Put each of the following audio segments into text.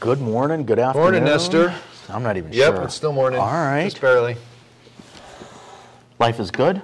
Good morning, good afternoon. Morning, Nestor. I'm not even Yep, sure. it's still morning. All right. Just barely. Life is good?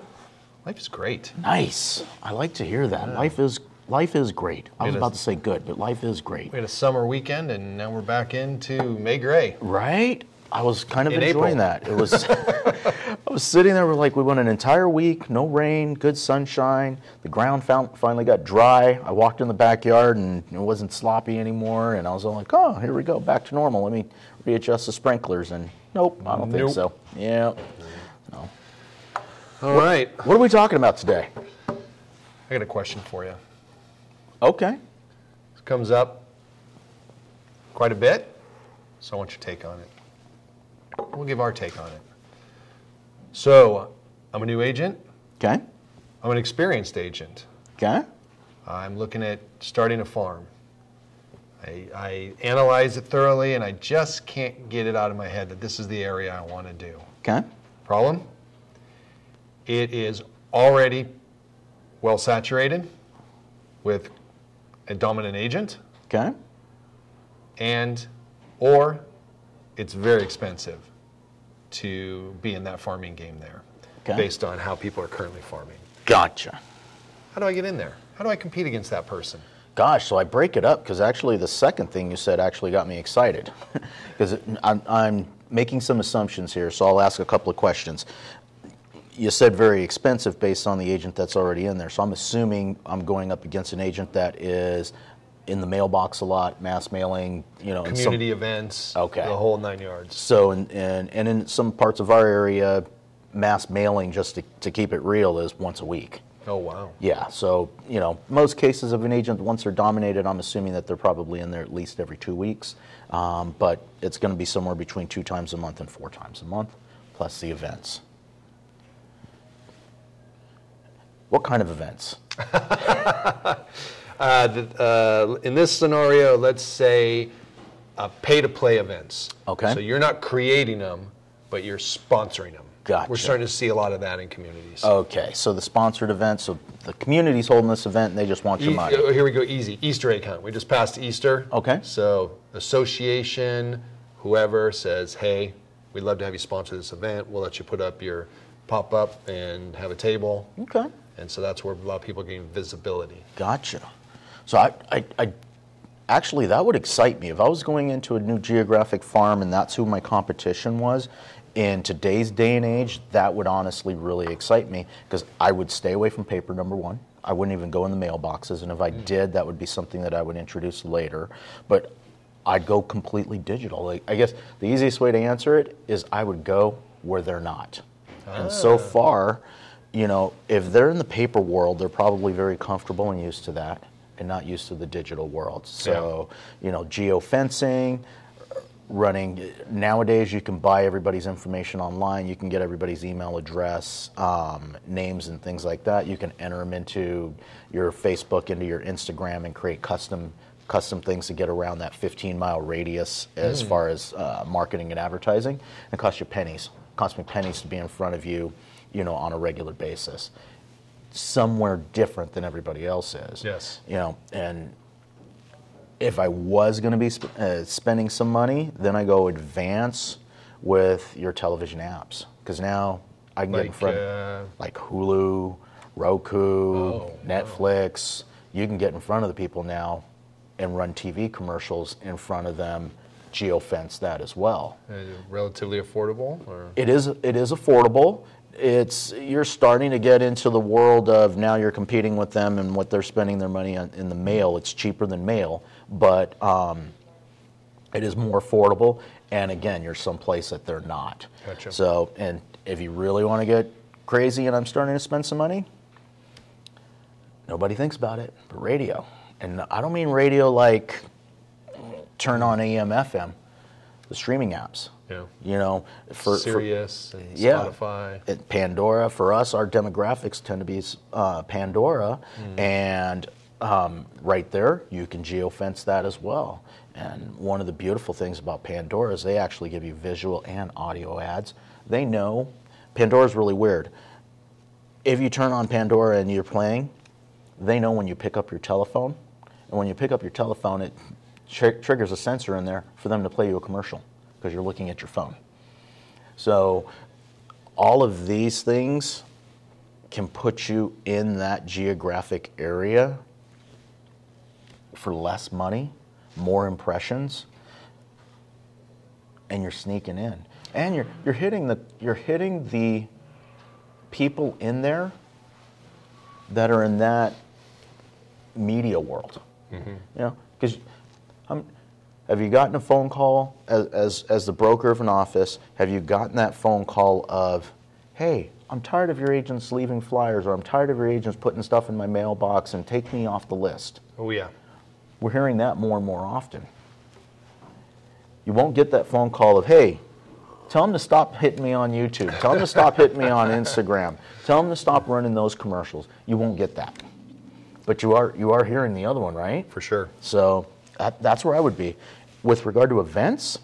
Life is great. Nice. I like to hear that. Life is life is great. I was is. about to say good, but life is great. We had a summer weekend and now we're back into May Gray. Right? I was kind of In enjoying April. that. It was was sitting there we're like we went an entire week, no rain, good sunshine. The ground finally got dry. I walked in the backyard and it wasn't sloppy anymore and I was all like, "Oh, here we go, back to normal. Let me readjust the sprinklers." And nope, I don't think so. Yeah. All right. What are we talking about today? I got a question for you. Okay. This comes up quite a bit, so I want your take on it. We'll give our take on it. So, I'm a new agent. Okay. I'm an experienced agent. Okay. I'm looking at starting a farm. I, I analyze it thoroughly and I just can't get it out of my head that this is the area I want to do. Okay. Problem? It is already well saturated with a dominant agent Okay. and or it's very expensive to be in that farming game there Okay. based on how people are currently farming. Gotcha. How do I get in there? How do I compete against that person? Gosh, so I break it up because actually the second thing you said actually got me excited because I'm, I'm making some assumptions here, so I'll ask a couple of questions. You said very expensive based on the agent that's already in there, so I'm assuming I'm going up against an agent that is in the mailbox a lot, mass mailing, you know, and some- Community events, Okay. the whole nine yards. so in, in, and in some parts of our area, mass mailing just to, to keep it real is once a week. Oh wow. Yeah, so, you know, most cases of an agent, once they're dominated, I'm assuming that they're probably in there at least every two weeks. Um, but it's going to be somewhere between two times a month and four times a month, plus the events. What kind of events? Uh, the, uh, in this scenario, let's say uh, pay-to-play events. Okay. So you're not creating them, but you're sponsoring them. Gotcha. We're starting to see a lot of that in communities. Okay, so the sponsored event, so the community's holding this event and they just want your E- money. here we go. Easy. Easter egg hunt. We just passed Easter. Okay. So association, whoever says, "Hey, we'd love to have you sponsor this event. We'll let you put up your pop-up and have a table." Okay. And so that's where a lot of people gain visibility. Gotcha. So I, I, I, actually that would excite me if I was going into a new geographic farm and that's who my competition was. In today's day and age, that would honestly really excite me because I would stay away from paper. Number one, I wouldn't even go in the mailboxes, and if I mm. did, that would be something that I would introduce later. But I'd go completely digital. Like, I guess the easiest way to answer it is I would go where they're not. And so ah. far, you know, if they're in the paper world, they're probably very comfortable and used to that and not used to the digital world. So, you know, geofencing, running nowadays you can buy everybody's information online. You can get everybody's email address um, names and things like that. You can enter them into your facebook into your instagram and create custom custom things to get around that 15 mile radius as far as uh, marketing and advertising. It costs you pennies. It costs me pennies to be in front of you you know on a regular basis somewhere different than everybody else is Yes. you know and if I was going to be sp- uh, spending some money, then I go advance with your television apps because now I can get in Like, front uh, like Hulu, Roku, Oh. Netflix. You can get in front of the people now and run TV commercials in front of them, geofence that as well. uh, relatively affordable, or It is it is affordable. It's you're starting to get into the world of now you're competing with them and what they're spending their money on in the mail. It's cheaper than mail, but um, it is more affordable. And again, you're someplace that they're not. Gotcha. So, and if you really want to get crazy, and I'm starting to spend some money, nobody thinks about it, but radio. And I don't mean radio like turn on AM, FM, the streaming apps. Yeah. You know, for, for Sirius and yeah. Spotify. It- Pandora for us, our demographics tend to be uh, Pandora, Mm-hmm. and um, right there you can geofence that as well. And one of the beautiful things about Pandora is they actually give you visual and audio ads. They know Pandora's really weird. If you turn on Pandora and you're playing, they know when you pick up your telephone, and when you pick up your telephone, it tr- triggers a sensor in there for them to play you a commercial because you're looking at your phone. So all of these things can put you in that geographic area for less money, more impressions, and you're sneaking in. And you're, you're hitting the you're hitting the people in there that are in that media world. Mm-hmm. You know, because have you gotten a phone call as, as, as the broker of an office? Have you gotten that phone call of, hey, I'm tired of your agents leaving flyers, or I'm tired of your agents putting stuff in my mailbox and take me off the list? Oh yeah. We're hearing that more and more often. You won't get that phone call of, hey, tell them to stop hitting me on YouTube. Tell them to stop hitting me on Instagram. Tell them to stop running those commercials. You won't get that. But you are you are hearing the other one, right? For sure. So that, that's where I would be. With regard to events,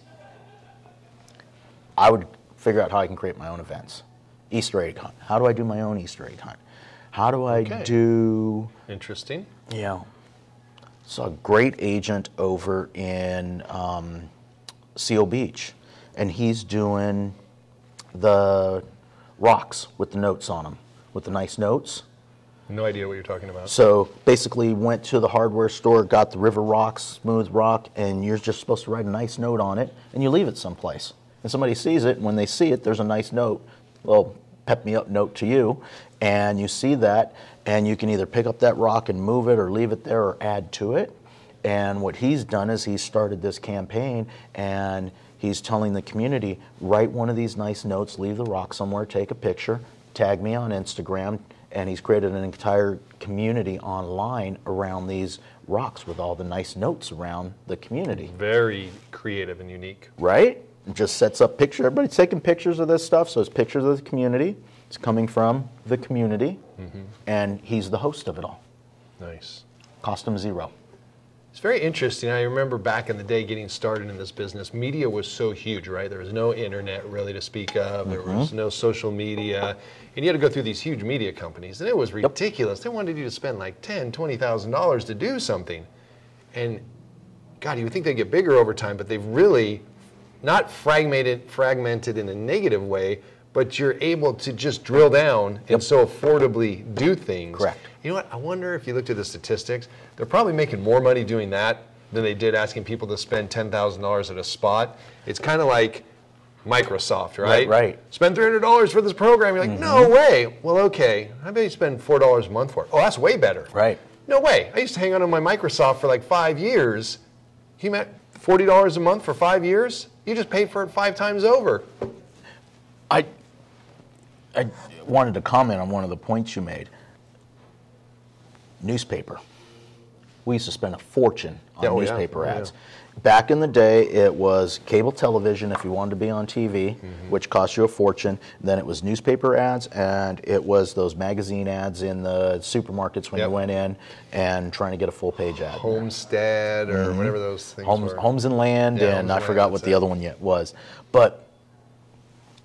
I would figure out how I can create my own events. Easter egg hunt. How do I do my own Easter egg hunt? How do I Okay. do Interesting. you know, saw a great agent over in um, Seal Beach, and he's doing the rocks with the notes on them, with the nice notes. No idea what you're talking about. So basically, went to the hardware store, got the River Rocks smooth rock, and you're just supposed to write a nice note on it, and you leave it someplace. And somebody sees it, and when they see it, there's a nice note, well, pep me up note to you, and you see that, and you can either pick up that rock and move it, or leave it there, or add to it. And what he's done is he started this campaign, and he's telling the community, write one of these nice notes, leave the rock somewhere, take a picture, tag me on Instagram, and he's created an entire community online around these rocks with all the nice notes around the community. Very creative and unique. Right? Just sets up pictures. Everybody's taking pictures of this stuff, so it's pictures of the community. It's coming from the community, mm-hmm. and he's the host of it all. Nice. Cost him zero. It's very interesting. I remember back in the day getting started in this business, media was so huge, right? There was no internet really to speak of, there was mm-hmm. no social media, and you had to go through these huge media companies, and it was ridiculous. They wanted you to spend like ten, twenty thousand dollars to do something. And God, you would think they'd get bigger over time, but they've really not fragmented fragmented in a negative way, but you're able to just drill down and so affordably do things. Correct. You know what? I wonder if you looked at the statistics, they're probably making more money doing that than they did asking people to spend ten thousand dollars at a spot. It's kind of like Microsoft, right? Right, right. Spend three hundred dollars for this program. You're like, no mm-hmm. way. Well, okay. How about you spend four dollars a month for it? Oh, that's way better. Right. No way. I used to hang on my Microsoft for like five years. He met forty dollars a month for five years. You just paid for it five times over. I, I wanted to comment on one of the points you made. Newspaper. We used to spend a fortune on Oh, yeah. newspaper yeah. ads. Back in the day, it was cable television if you wanted to be on TV, Mm-hmm. which cost you a fortune. Then it was newspaper ads, and it was those magazine ads in the supermarkets when Yep. you went in and trying to get a full page ad. Homestead or whatever those things Homes, were. Homes and Land, Yeah, and I forgot what the other one yet was. But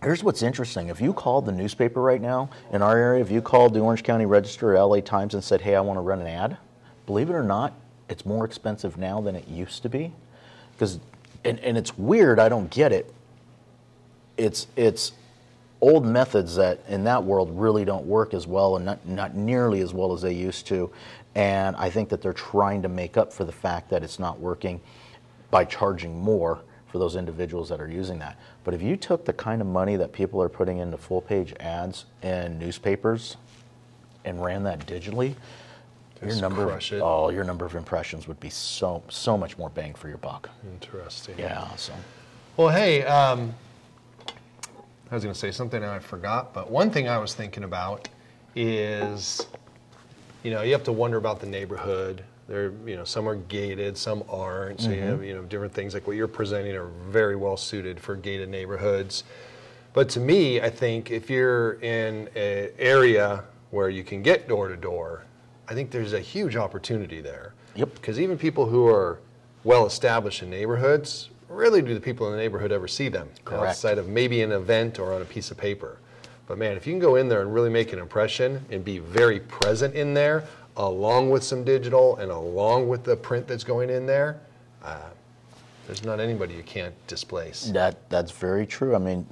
here's what's interesting: if you called the newspaper right now in our area, if you called the Orange County Register or LA Times and said, "Hey, I want to run an ad," believe it or not, it's more expensive now than it used to be. Because, and, and it's weird. I don't get it. It's it's old methods that in that world really don't work as well and not, not nearly as well as they used to. And I think that they're trying to make up for the fact that it's not working by charging more for those individuals that are using that. But if you took the kind of money that people are putting into full page ads in newspapers and ran that digitally, your number of, oh, your number of impressions would be so so much more bang for your buck. Interesting. Yeah, so Well, hey, um, I was going to say something and I forgot, but one thing I was thinking about is, you know, you have to wonder about the neighborhood. There, you know, some are gated, some aren't. So you mm-hmm. have, you know, different things like what you're presenting are very well suited for gated neighborhoods. But to me, I think if you're in an area where you can get door to door, I think there's a huge opportunity there. Yep. Because even people who are well established in neighborhoods, rarely do the people in the neighborhood ever see them Correct. outside of maybe an event or on a piece of paper. But man, if you can go in there and really make an impression and be very present in there, along with some digital and along with the print that's going in there, uh, there's not anybody you can't displace. That that's very true. I mean,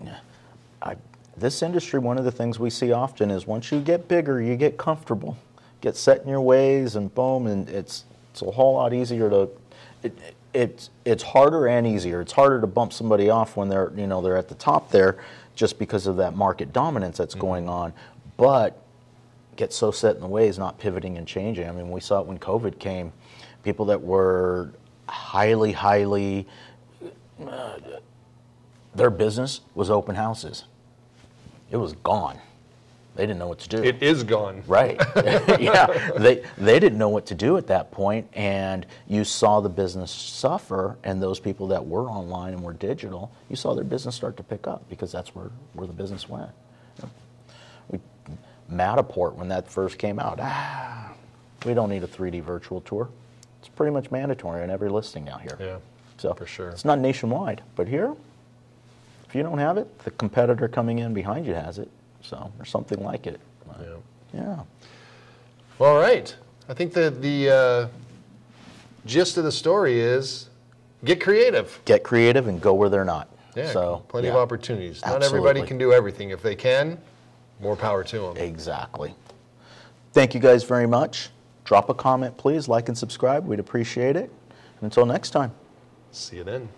I, this industry, one of the things we see often is once you get bigger, you get comfortable, get set in your ways, and boom, and it's it's a whole lot easier to. It, it's it's harder and easier. It's harder to bump somebody off when they're you know they're at the top there, just because of that market dominance that's going on. But get so set in the ways, not pivoting and changing. I mean, we saw it when COVID came. People that were highly, highly, uh, their business was open houses. It was gone. They didn't know what to do. It is gone. Right. yeah. They they didn't know what to do at that point, and you saw the business suffer. And those people that were online and were digital, you saw their business start to pick up because that's where where the business went. Matterport when that first came out, ah, we don't need a 3D virtual tour. It's pretty much mandatory on every listing out here. Yeah, So for sure. It's not nationwide, but here, if you don't have it, the competitor coming in behind you has it. So or something like it. Yeah. Yeah. All right. I think that the uh, gist of the story is get creative. Get creative and go where they're not. Yeah, So plenty of yeah, opportunities. Not everybody can do everything. If they can, more power to them. Exactly. Thank you guys very much. Drop a comment, please. Like and subscribe. We'd appreciate it. Until next time. See you then.